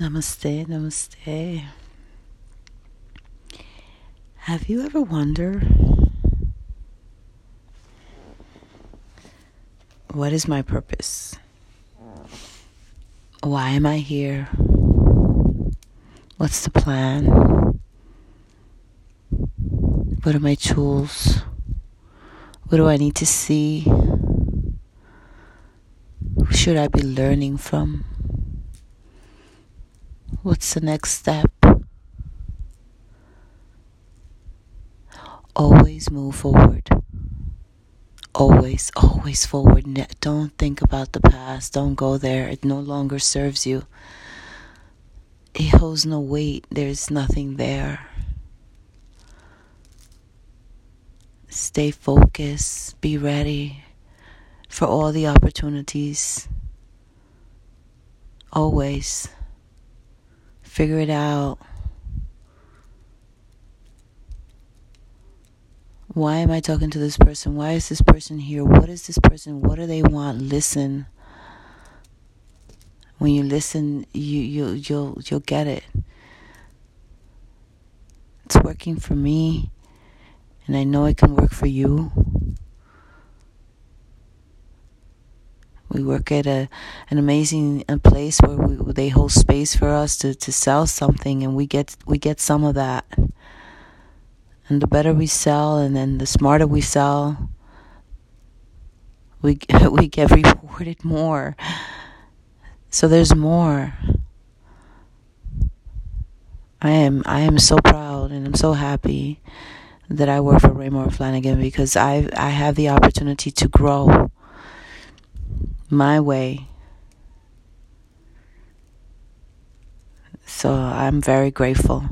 Namaste, namaste. Have you ever wondered what is my purpose? Why am I here? What's the plan? What are my tools? What do I need to see? Who should I be learning from? What's the next step? Always move forward. Always, always forward. Don't think about the past. Don't go there. It no longer serves you. It holds no weight. There's nothing there. Stay focused. Be ready for all the opportunities. Always figure it out. Why am I talking to this person? Why is this person here? What is this person? What do they want? Listen. When you listen, you you you'll you'll get it. It's working for me, and I know it can work for you. We work at a an amazing a place where we, they hold space for us to, to sell something, and we get we get some of that. And the better we sell, and then the smarter we sell, we we get rewarded more. So there's more. I am I am so proud and I'm so happy that I work for Raymour Flanigan because I I have the opportunity to grow my way. So I'm very grateful.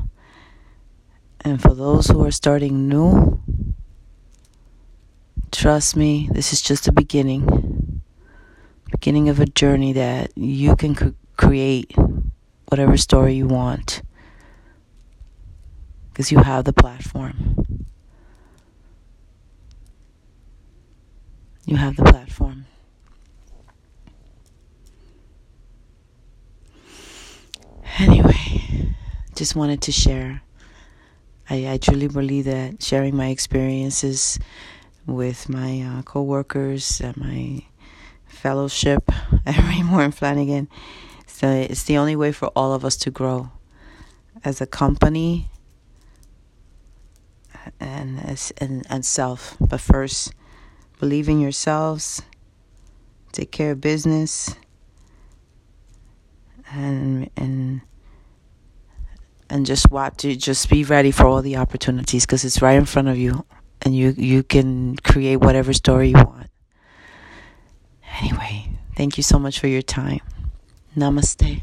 And for those who are starting new, trust me, this is just the beginning. Beginning of a journey that you can cr- create whatever story you want. Because you have the platform. You have the platform. Anyway, just wanted to share. I, I truly believe that sharing my experiences with my uh, co-workers at my fellowship at Raymour and Flanigan, so it's the only way for all of us to grow as a company and as and, and self. But first, believe in yourselves, take care of business and and and just watch just be ready for all the opportunities because it's right in front of you and you you can create whatever story you want. Anyway thank you so much for your time. Namaste